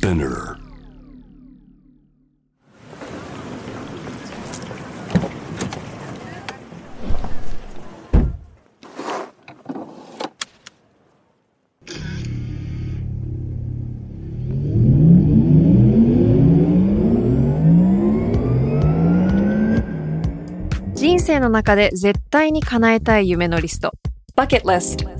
Spinner. 人生の中で絶対に叶えたい夢のリスト Bucket List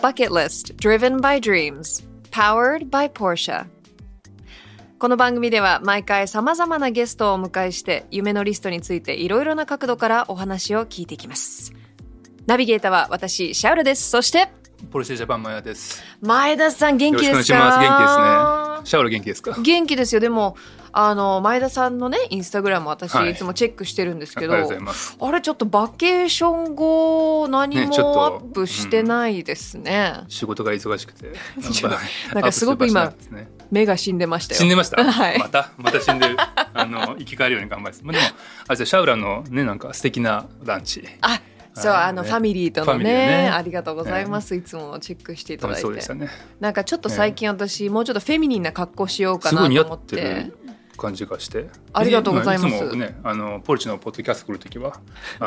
バケットリスト Driven by Dreams Powered by Porsche この番組では毎回様々なゲストをお迎えして夢のリストについていろいろな角度からお話を聞いていきますナビゲーターは私シャウルですそしてポルシェジャパンマヤです。前田さん元よろしくお願い気ですかします。元気ですね。シャオル元気ですか？元気ですよでもあの前田さんのねインスタグラム私はいいつもチェックしてるんですけど、ありがとうございます。あれちょっとバケーション後何もアップしてないですね仕事が忙しくて。なんかすごく今目が死んでましたよ死んでました？はいまたまた死んでる。あの生き返るように頑張ります。まあでもあれシャウラのねなんか素敵なランチ。あそうあねあのファミリーとのねね。ありがとうございます、いつもチェックしていただいて。たね。なんかちょっと最近私、もうちょっとフェミニンな格好しようかなと思っって感じがして。ありがとうございます。つもねあのポルチのポッドキャスト来るときは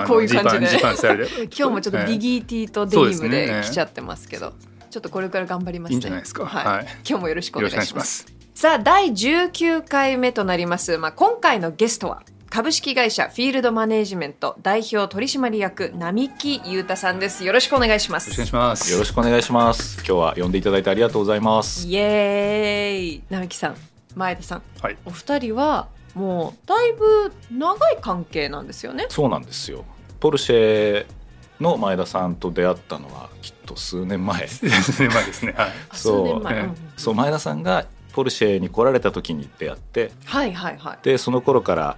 こういう感じで。今日もちょっとビギーティーとデニムで来ちゃってますけど。ちょっとこれから頑張りますね。いいんじゃないですか。はい。はい。今日もよろしくお願いします。ます。さあ第19回目となります、まあ、今回のゲストは株式会社フィールドマネージメント代表取締役並木裕太さんですよろしくお願いしますよろしくお願いします。よろしくお願いします。今日は呼んでいただいてありがとうございます。イエーイ並木さん前田さんはい。お二人はもうだいぶ長い関係なんですよねそうなんですよ。ポルシェの前田さんと出会ったのはきっと数年前。まあですね。はい。あそううんそう前田さんがポルシェに来られた時に出会って、はいはいはいでその頃から、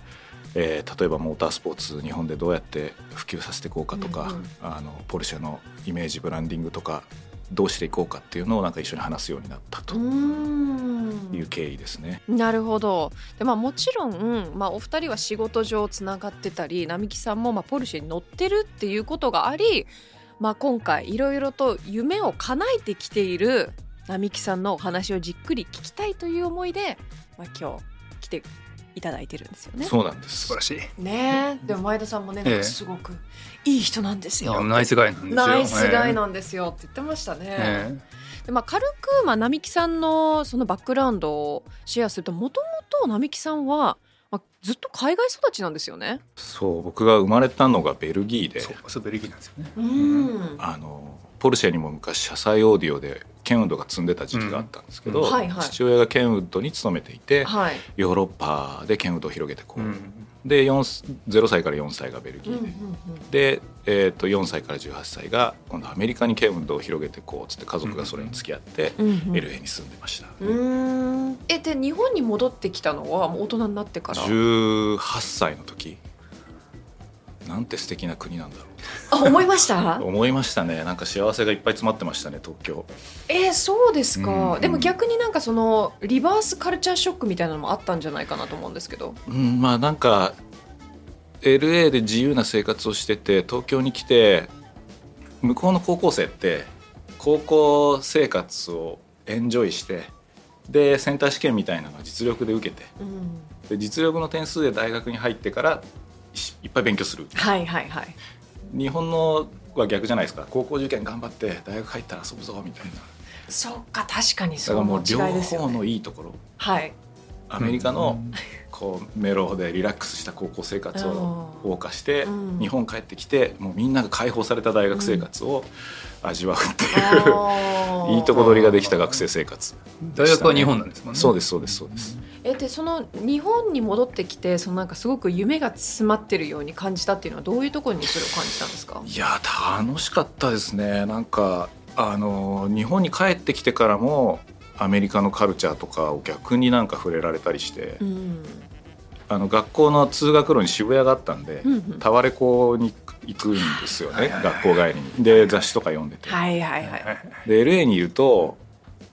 えー例えばモータースポーツ日本でどうやって普及させていこうかとか、うんうん。あのポルシェのイメージブランディングとかどうしていこうかっていうのをなんか一緒に話すようになったという経緯ですね。なるほど。で、まあ、もちろん、まあ、お二人は仕事上つながってたり並木さんも、まあ、ポルシェに乗ってるっていうことがあり、まあ、今回いろいろと夢を叶えてきている並木さんのお話をじっくり聞きたいという思いで、まあ、今日来ていただいてるんですよね。そうなんです素晴らしい。ねえでも前田さんもねすごくいい人なんですよ。いやナイスガイなんですよ。ナイスガイえなんですよって言ってましたね。えでまあ、軽く、まあ、並木さんのそのバックグラウンドをシェアするともともと並木さんは、まあ、ずっと海外育ちなんですよね。そう僕が生まれたのがベルギーでそうそうベルギーなんですよね。うんあのポルシェにも昔車載オーディオでケンウッドが積んでた時期があったんですけど、うん。はいはい。父親がケンウッドに勤めていて、はい。ヨーロッパでケンウッドを広げてこう、うん。で4 0歳から4歳がベルギうんうんーで、で、えー、と4歳から18歳が今度アメリカにケンウッドを広げてこうっつって家族がそれに付き合って、うんうん。LA に住んでました、うーん。えで日本に戻ってきたのはもう大人になってから？18歳の時なんて素敵な国なんだろあ思いました？う 思いましたね。なんか幸せがいっぱい詰まってましたね東京。えーそうですか、うんでも逆になんかそのリバースカルチャーショックみたいなのもあったんじゃないかなと思うんですけど。うん、まあなんか LA で自由な生活をしてて東京に来て向こうの高校生って高校生活をエンジョイしてでセンター試験みたいなのを実力で受けてうん。で実力の点数で大学に入ってからいいっぱい勉強する。はいはいはい。日本のは逆じゃないですか。高校受験頑張って大学入ったら遊ぶぞみたいな。そっか確かにだかそうのらもう両方のいいところ。はいアメリカのこうメロでリラックスした高校生活を謳歌して、うん。日本帰ってきてもうみんなが解放された大学生活を味わうっていう、いいとこ取りができた学生生活、大学は日本なんですもんね。そうですそうですそうです。えでその日本に戻ってきてそのなんかすごく夢が詰まってるように感じたっていうのはどういうところにそれを感じたんですか？いや楽しかったですね。なんかあの日本に帰ってきてからもアメリカのカルチャーとかを逆になんか触れられたりして、うん。あの学校の通学路に渋谷があったんで、うんうん。タワレコに行くんですよね学校帰りに。で雑誌とか読んでて。はいはいはい。はいで LA にいると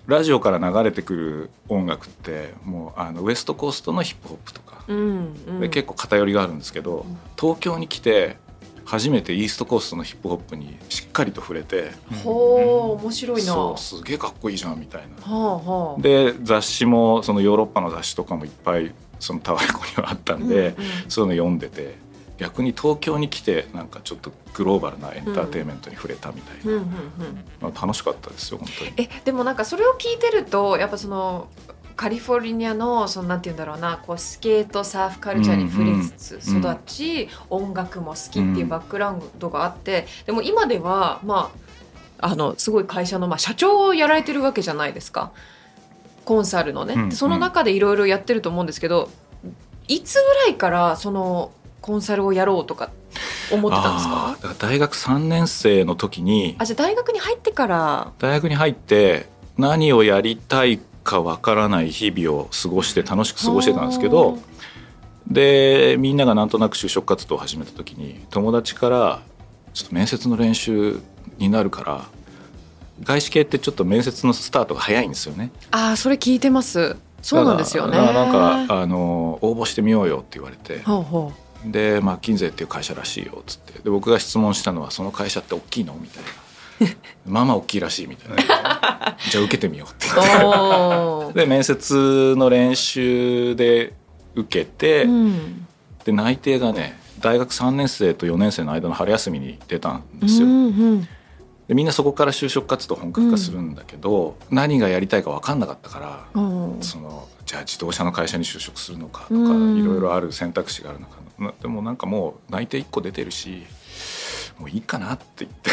ラジオから流れてくる音楽ってもうあのウエストコーストのヒップホップとか、うんうん。で結構偏りがあるんですけど、ん。東京に来て初めてイーストコーストのヒップホップにしっかりと触れて。ほう面白いなそうすげえかっこいいじゃんみたいな。はあはあで雑誌もそのヨーロッパの雑誌とかもいっぱいそのタワレコにはあったんで、うんうんそういうの読んでて逆に東京に来てなんかちょっとグローバルなエンターテインメントに触れたみたいな、うんうんうんまあ楽しかったですよ本当に。えでもなんかそれを聞いてるとやっぱそのカリフォルニアのそのなんて言うんだろうなこうスケートサーフカルチャーに触れつつうん育ち、音楽も好きっていうバックグラウンドがあってでも今ではまああのすごい会社の、まあ、社長をやられてるわけじゃないですか。コンサルのね、うんでその中でいろいろやってると思うんですけどいつぐらいからそのコンサルをやろうとか思ってたんですか？から大学3年生の時にあじゃあ大学に入ってから。大学に入って何をやりたいかわからない日々を過ごして楽しく過ごしてたんですけどでみんながなんとなく就職活動を始めた時に友達から「ちょっと面接の練習になるから外資系ってちょっと面接のスタートが早いんですよね。ああそれ聞いてますそうなんですよねなんかあの応募してみようよって言われてほうほでマッキンゼーっていう会社らしいよっつってで僕が質問したのは「その会社って大きいの?」みたいな「まあまあ大きいらしい」みたいな「じゃあ受けてみよう」って。で面接の練習で受けて、うん。で内定がね大学3年生と4年生の間の春休みに出たんですよ。うんうん。でみんなそこから就職活動本格化するんだけど、何がやりたいか分かんなかったから、うんそのじゃあ自動車の会社に就職するのかとか、うん。いろいろある選択肢があるのかなでもなんかもう内定1個出てるしもういいかなって言って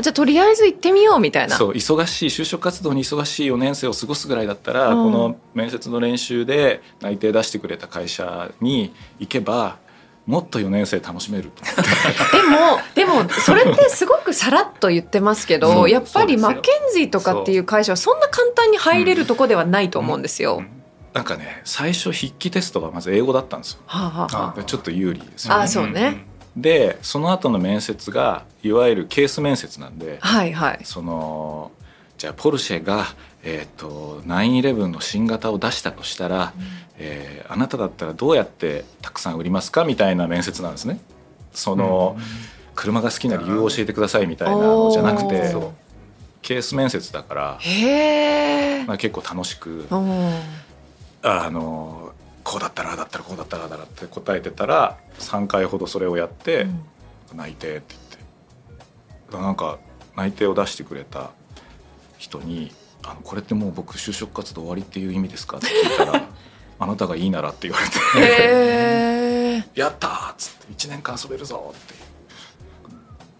じゃあとりあえず行ってみようみたいな。そう忙しい就職活動に忙しい4年生を過ごすぐらいだったら、うん。この面接の練習で内定出してくれた会社に行けばもっと4年生楽しめると。でもでもそれってすごくさらっと言ってますけどやっぱりマッケンジーとかっていう会社はそんな簡単に入れるとこではないと思うんですよ。う。ん。なんかね最初筆記テストがまず英語だったんですよ。はあはあちょっと有利ですよね。あそうねでその後の面接がいわゆるケース面接なんであはいはい。そのじゃあポルシェが、えー、と911の新型を出したとしたら、えーあなただったらどうやってたくさん売りますか？みたいな面接なんですね。その、車が好きな理由を教えてくださいみたいなのじゃなくてケース面接だから。まあ、結構楽しくうんあのこうだったらああだったらこうだったらああだったらって答えてたら3回ほどそれをやって内定って言ってなんか内定を出してくれた人に「あのこれってもう僕就職活動終わりっていう意味ですか?」って聞いたら「あなたがいいなら」って言われてへえ。「やった!」っつって「1年間遊べるぞ!」って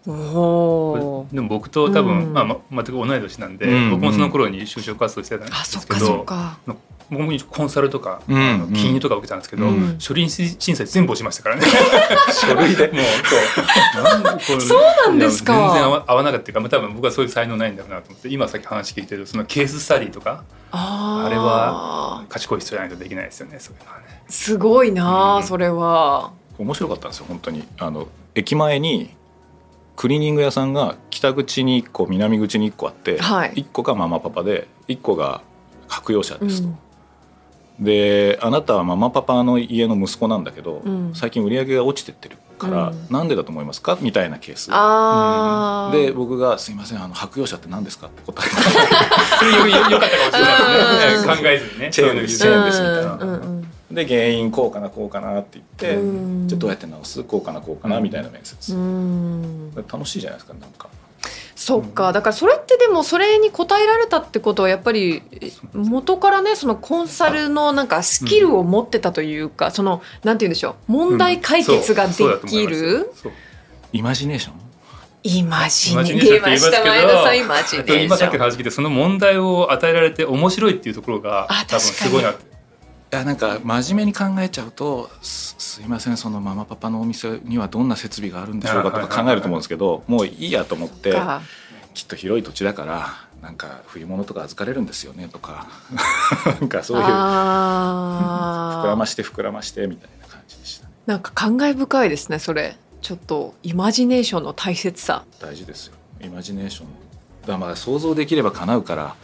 おお。でも僕と多分、うんまあ、ま全く同い年なんで、うん僕もその頃に就職活動してたんであそっすけど、かそっか。僕もコンサルとか、うん金融とか受けたんですけど、うん。書類審査全部落ちましたからね。書類で？もうそう。なんでこれそうなんですか。全然合わ合わなかった。っていうか、まあ、多分僕はそういう才能ないんだろうなと思って今さっき話聞いてるそのケーススタディとかあれは賢い人じゃないとできないですよねそういうのはね。すごいなあ、うん。それは。面白かったんですよ本当に。あの駅前にクリーニング屋さんが北口に1個南口に1個あって、はい。1個がママパパで1個が白洋車うですと。ん。であなたはママパパの家の息子なんだけど、うん。最近売り上げが落ちてってるから、うん。なんでだと思いますか？みたいなケース。ああ。で僕が「すいませんあの白洋車って何ですか?」って答えて。それよよよかったかもしれないで考えずにね。チェーンですチェーンですみたいな。うんうんで原因こうかなこうかなって言って、うん。じゃあどうやって直す？こうかなこうかなみたいな面接、楽しいじゃないですかなんかそっか。だからそれってでもそれに応えられたってことはやっぱり元からねそのコンサルのなんかスキルを持ってたというか、そのなんて言うんでしょう。問題解決ができる。イマジネーション？イマジネーション。って言いますけど前田さんイマジネーション。今さっきの話聞いてその問題を与えられて面白いっていうところがあ多分すごいなっていやなんか真面目に考えちゃうとすすいませんそのママパパのお店にはどんな設備があるんでしょうかとか考えると思うんですけどもういいやと思ってか。きっと広い土地だからなんか冬物とか預かれるんですよねとか なんかそういう膨らまして膨らましてみたいな感じでしたね。なんか感慨深いですねそれ。ちょっとイマジネーションの大切さ、大事ですよ。イマジネーション。だまあ想像できれば叶うから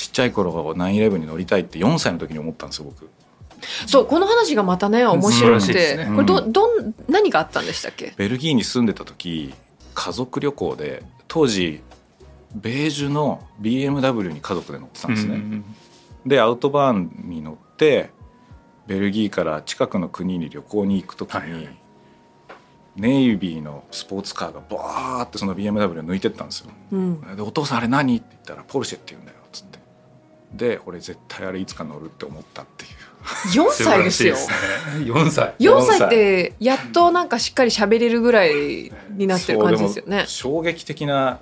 ちっちゃい頃911に乗りたいって4歳の時に思ったんですよ僕。そうこの話がまたね面白くて、しいですね。これどどん何があったんでしたっけ？ベルギーに住んでた時家族旅行で当時ベージュの BMW に家族で乗ってたんですね、うんでアウトバーンに乗ってベルギーから近くの国に旅行に行く時に、はいはい。ネイビーのスポーツカーがバーってその BMW を抜いてったんですよ。うん。で「お父さんあれ何?」って言ったら「ポルシェって言うんだよ」で俺絶対あれいつか乗るって思ったっていう。4歳ですよ素晴らしいですね。4歳4歳。ってやっとなんかしっかり喋れるぐらいになってる感じですよね。衝撃的な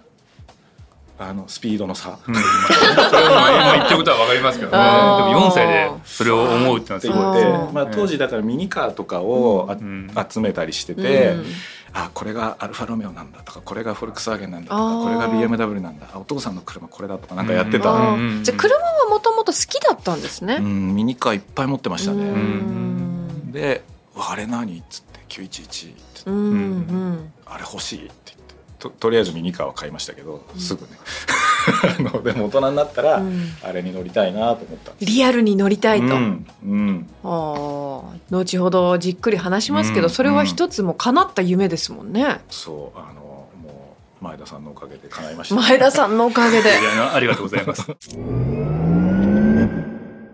あのスピードの差。うん。それは今言ってることは分かりますけどね。でも4歳でそれを思うってのはって言すごい。ってあー。まあ、当時だからミニカーとかをあ、うん。集めたりしてて、うんあこれがアルファロメオなんだとかこれがフォルクスワーゲンなんだとかこれが BMW なんだ。あお父さんの車これだとかなんかやってた、ううんんじゃあ車はもともと好きだったんですね。ミニカーいっぱい持ってましたうね、ん。で「うわあれ何?」っつって911って。うんうんあれ欲しい？って言ってととりあえずミニカーは買いましたけどすぐね。あのでも大人になったら、うん。あれに乗りたいなと思ったリアルに乗りたいと。うんうん、後ほどじっくり話しますけど、うんそれは一つも叶った夢ですもんね。そうあのもう前田さんのおかげで叶いました。前田さんのおかげで。ありがとうございます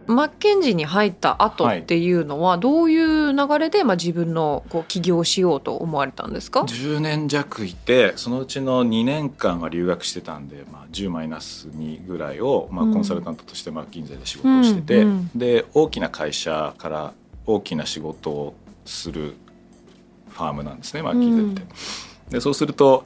マッケンジーに入った後っていうのはどういう流れでまあ自分のこう起業しようと思われたんですか？10年弱いてそのうちの2年間は留学してたんで、まあ、10マイナス2ぐらいを、まあ、うん。コンサルタントとしてマッキンゼで仕事をしてて、うん。うん。で大きな会社から大きな仕事をするファームなんですねマッキンゼって。でそうすると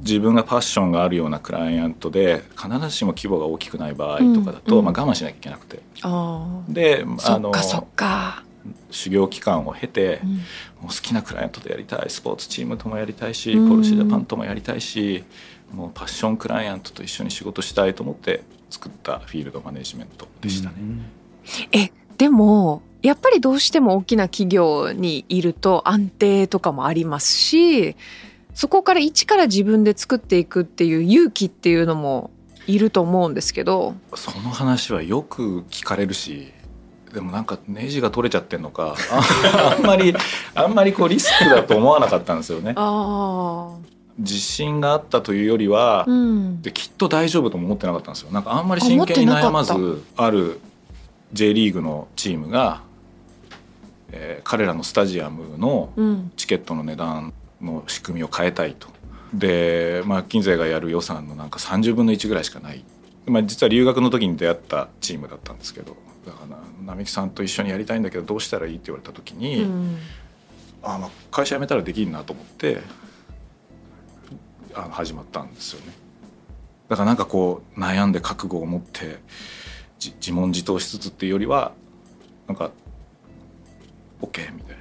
自分がパッションがあるようなクライアントで必ずしも規模が大きくない場合とかだと、うんまあ、我慢しなきゃいけなくて。あであ、のっかそっか。修行期間を経て、うん。もう好きなクライアントでやりたいスポーツチームともやりたいし、うん。ポルシェジャパンともやりたいしもうパッションクライアントと一緒に仕事したいと思って作ったフィールドマネジメントでしたね。えでもやっぱりどうしても大きな企業にいると安定とかもありますしそこから一から自分で作っていくっていう勇気っていうのもいると思うんですけど。その話はよく聞かれるしでもなんかネジが取れちゃってんのかあ あんまりあんまりこうリスクだと思わなかったんですよね。あ自信があったというよりは、あうん。できっと大丈夫とも思ってなかったんですよ。なんかあんまり真剣に悩まずある J リーグのチームが、えー彼らのスタジアムのうん。チケットの値段の仕組みを変えたいと。でマッキンゼーがやる予算のなんか30分の1ぐらいしかない、まあ、実は留学の時に出会ったチームだったんですけどだから並木さんと一緒にやりたいんだけどどうしたらいいって言われた時に、うん。あまあ会社辞めたらできるなと思ってあの始まったんですよね。だからなんかこう悩んで覚悟を持ってじ自問自答しつつっていうよりはなんか OK みたいな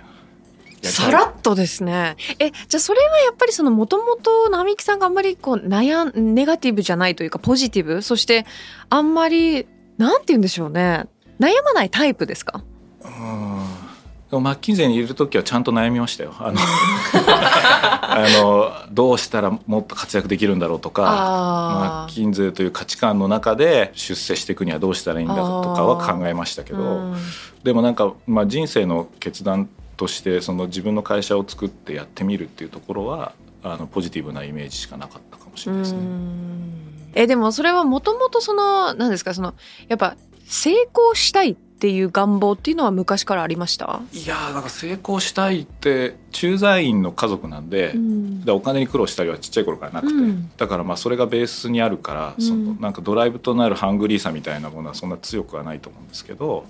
さらっとですね。えじゃあそれはやっぱりそのもともと並木さんがあんまりこう悩んネガティブじゃないというかポジティブそしてあんまりなんて言うんでしょうね。悩まないタイプですか？うんでもマッキンゼーにいる時はちゃんと悩みましたよ。あの あのどうしたらもっと活躍できるんだろうとかマあッキンゼーという価値観の中で出世していくにはどうしたらいいんだとかは考えましたけど、うん。でもなんか、まあ、人生の決断としてその自分の会社を作ってやってみるっていうところはあのポジティブなイメージしかなかったかもしれないですね。うん。えでもそれはもともとその何ですかそのやっぱ成功したいっっていう願望っていうのは昔からありました、いやーなんか成功したいって駐在員の家族なんで,、うん。でお金に苦労したりはちっちゃい頃からなくて、うん。だからまあそれがベースにあるから、うん。そのなんかドライブとなるハングリーさみたいなものはそんな強くはないと思うんですけど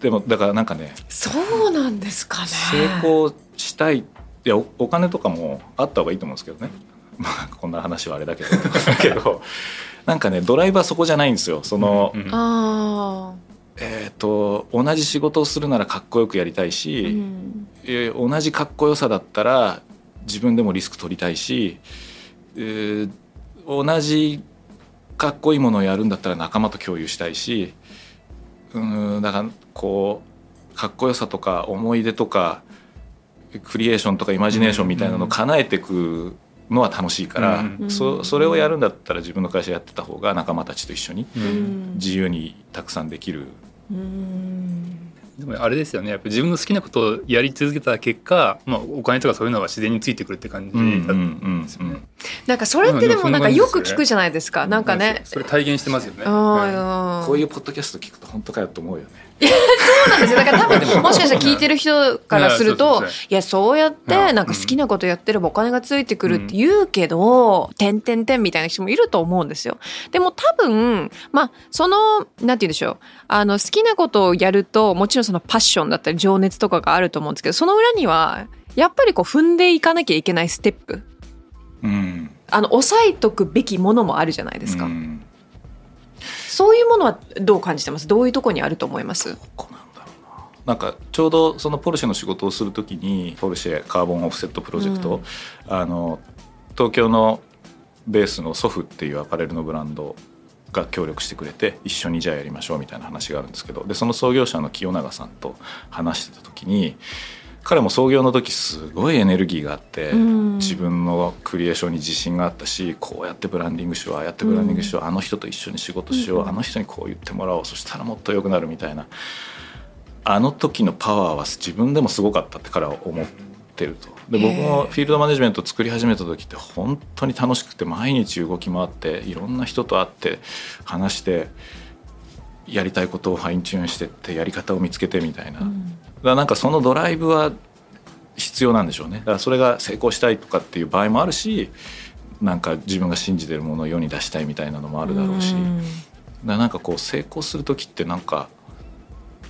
でもだからなんかねそうなんですかね。成功したいいやおお金とかもあった方がいいと思うんですけどね。まあこんな話はあれだけど。だ けどなんかねドライブはそこじゃないんですよ。その、うんあえー、と同じ仕事をするならかっこよくやりたいあ、し、うん。えー同じかっこよさだったら自分でもリスク取りたいし、えー同じかっこいいものをやるんだったら仲間と共有したいしうんだからこうかっこよさとか思い出とかクリエーションとかイマジネーションみたいなのを叶えていくのは楽しいから、うん。そそれをやるんだったら自分の会社やってた方が仲間たちと一緒に自由にたくさんできる。うんでもあれですよね。やっぱ自分の好きなことをやり続けた結果、まあ、お金とかそういうのは自然についてくるって感じだったんですよね。なんかそれってでもなんかよく聞くじゃないですか。なんかね。それ体現してますよね。こういうポッドキャスト聞くと本当かよと思うよね。そうなんですよ。だから多分もしかしたら聞いてる人からするいと いやそうやっうん。てなんか好きなことやってればお金がついてくるって言うけど「てんてんてん」みたいな人もいると思うんですよ。でも多分まあそのなんて言うんでしょう。あの好きなことをやるともちろんそのパッションだったり情熱とかがあると思うんですけどその裏にはやっぱりこう踏んでいかなきゃいけないステップ。うん、あの押さえとくべきものもあるじゃないですか。うんそういうものはどう感じてます？どういうところにあると思います？なんだろうな。なんかちょうどそのポルシェの仕事をするときにポルシェカーボンオフセットプロジェクト、あの東京のベースのソフっていうアパレルのブランドが協力してくれて一緒にじゃあやりましょうみたいな話があるんですけどでその創業者の清永さんと話してた時に彼も創業の時すごいエネルギーがあって、うん。自分のクリエーションに自信があったしこうやってブランディングしようああやってブランディングしよう、あの人と一緒に仕事しよう、うん。あの人にこう言ってもらおうそしたらもっと良くなるみたいな。あの時のパワーは自分でもすごかったって彼は思ってると。で僕もフィールドマネジメントを作り始めた時って本当に楽しくて毎日動き回っていろんな人と会って話してやりたいことをファインチューンしてってやり方を見つけてみたいな、だからなんかそのドライブは必要なんでしょうね。だからそれが成功したいとかっていう場合もあるしなんか自分が信じてるものを世に出したいみたいなのもあるだろうし、だからなんかこう成功する時ってなんか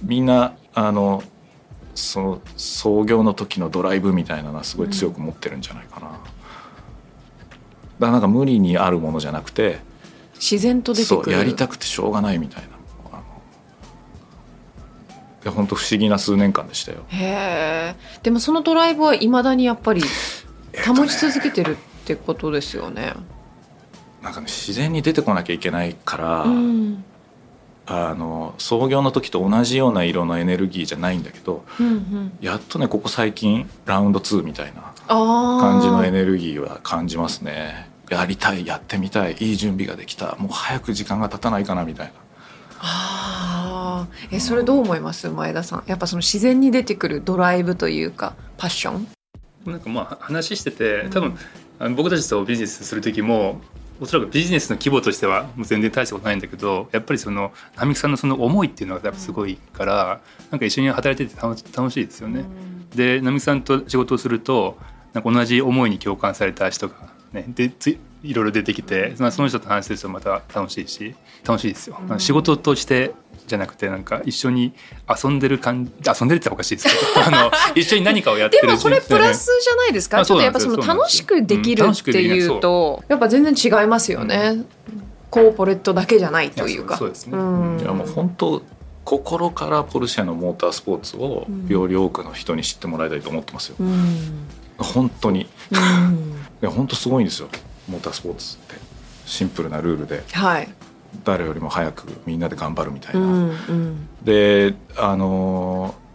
みんなあのその創業の時のドライブみたいなのはすごい強く持ってるんじゃないかな。だからなんか無理にあるものじゃなくて自然と出てくる。そうやりたくてしょうがないみたいないや本当不思議な数年間でしたよ。へえ。でもそのドライブはいまだにやっぱり保ち続けてるってことですよね。なんかね自然に出てこなきゃいけないから、うん。あの創業の時と同じような色のエネルギーじゃないんだけどうんうん、やっとねここ最近ラウンド2みたいなあ感じのエネネルギーは感じますね。やりたいやってみたいいい準備ができた。もう早く時間が経たないかなみたいな。あーえそれどう思います？前田さん。やっぱその自然に出てくるドライブというかパッション？なんかまあ話してて多分、あの僕たちとビジネスする時もおそらくビジネスの規模としてはもう全然大したことないんだけどやっぱりその並木さんのその思いっていうのがやっぱすごいから、なんか一緒に働いてて楽しいですよね。で並木さんと仕事をするとなんか同じ思いに共感された人が、ね、でついいろいろ出てきて、まあ、その人と話するとまた楽しいし楽しいですよ。うん。仕事としてじゃなくてなんか一緒に遊んでる感じ遊んでるって言ったらおかしいですけど あの一緒に何かをやってるでもそれプラスじゃないですか？あちょっとやっぱその楽しくできるうんっていうとやっぱ全然違いますよね、コーポレットだけじゃないというか。いやそうそうですね。ん。いやもう本当心からポルシェのモータースポーツをより多くの人に知ってもらいたいと思ってますよ、うん。本当に。いうん。や本当すごいんですよモータースポーツってシンプルなルールではい、誰よりも早くみんなで頑張るみたいうな、んうん。であのー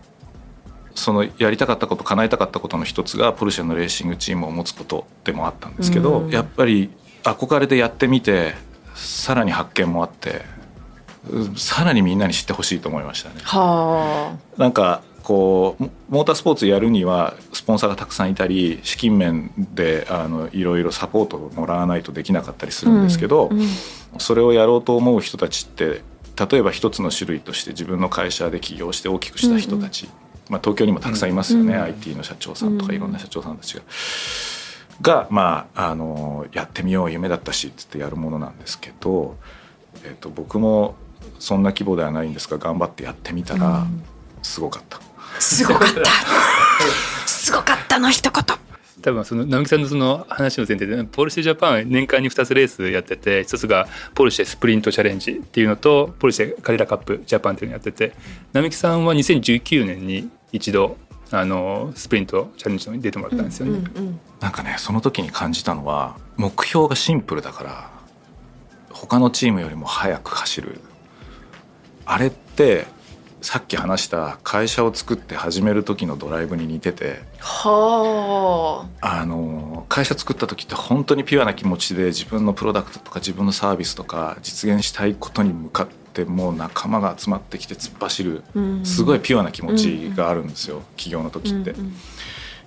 そのやりたかったこと叶えたかったことの一つがポルシェのレーシングチームを持つことでもあったんですけど、うん。やっぱり憧れてやってみてさらに発見もあってうんさらにみんなに知ってほしいと思いましたね。はなんかこうモモータースポーツやるにはスポンサーがたくさんいたり資金面であのいろいろサポートをもらわないとできなかったりすあるんですけど、うんうん。それをやろうと思う人たちって例えば一つの種類として自分の会社で起業して大きくした人たち、まあ、東京にもたくさんいますよね、うん IT の社長さんとかいろんな社長さんたちが。がまああのやってみよう夢だったしっつってやるものなんですけど、えっと僕もそんな規模ではないんですが頑張ってやってみたらすごかった。すごかった。すごかったの一言。多分その直樹さんのその話の前提でポルシェジャパン年間に2つレースやってて一つがポルシェスプリントチャレンジっていうのとポルシェカレラカップジャパンっていうのをやってて直樹さんは2019年に一度あのスプリントチャレンジに出てもらったんですよね。なんかねその時に感じたのは目標がシンプルだから他のチームよりも速く走る。あれってさっき話した会社を作って始める時のドライブに似ててはあ。の会社作った時って本当にピュアな気持ちで自分のプロダクトとか自分のサービスとか実現したいことに向かってもう仲間が集まってきて突っ走るあすごいピュアな気持ちがあるんですよ起業の時って。うんうん。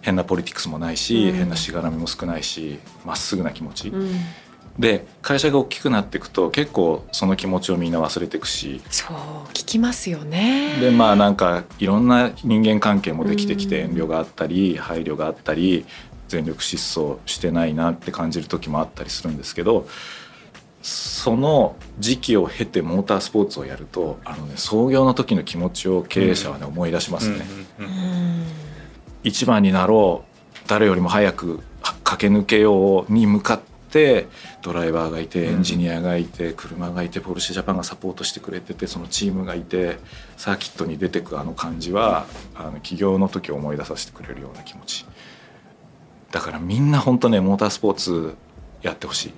変なポリティクスもないし、うん。変なしがらみも少ないしまっすぐな気持ち、うんで会社が大きくなっていくと結構その気持ちをみんな忘れていくし。そう聞きますよね。でまあなんかいろんな人間関係もできてきてうん。遠慮があったり配慮があったり全力疾走してないなって感じる時もあったりするんですけどその時期を経てモータースポーツをやるとあの、ね、創業の時の気持ちを経営者はね、思い出しますね。一番になろう誰よりも早く駆け抜けように向かってドライバーがいてエンジニアがいて車がいてポルシェジャパンがサポートしてくれててそのチームがいてサーキットに出てくあの感じはあの起業の時を思い出させてくれるような気持ち。だからみんな本当ねモータースポーツやってほしい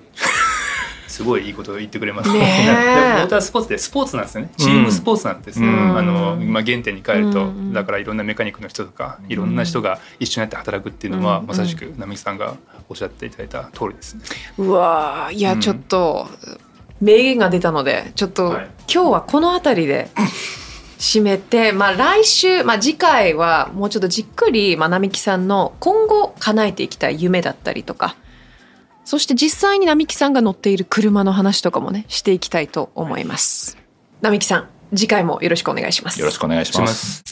すごいいいことを言ってくれます。モータースポーツってスポーツなんですよね。チームスポーツなんですよ、うん。あのまあ、原点に帰ると、うんだからいろんなメカニックの人とかいろんな人が一緒になって働くっていうのは、うん。まさしく並木さんがおっしゃっていただいた通りですね。うわーいやうん。ちょっと名言が出たのでちょっとはい。今日はこの辺りで締めて、まあ、来週、まあ、次回はもうちょっとじっくり、まあ、並木さんの今後叶えていきたい夢だったりとかそして実際に並木さんが乗っている車の話とかもねしていきたいと思います。並木さん次回もよろしくお願いします。よろしくお願いししま。す。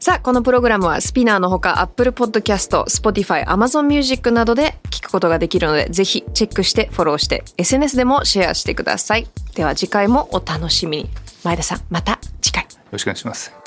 さあ、このプログラムはスピナーのほか Apple Podcast、Spotify、Amazon Music などで聞くことができるので、ぜひチェックしてフォローして、SNS でもシェアしてください。では次回もお楽しみに。前田さん、また次回。よろしくお願いします。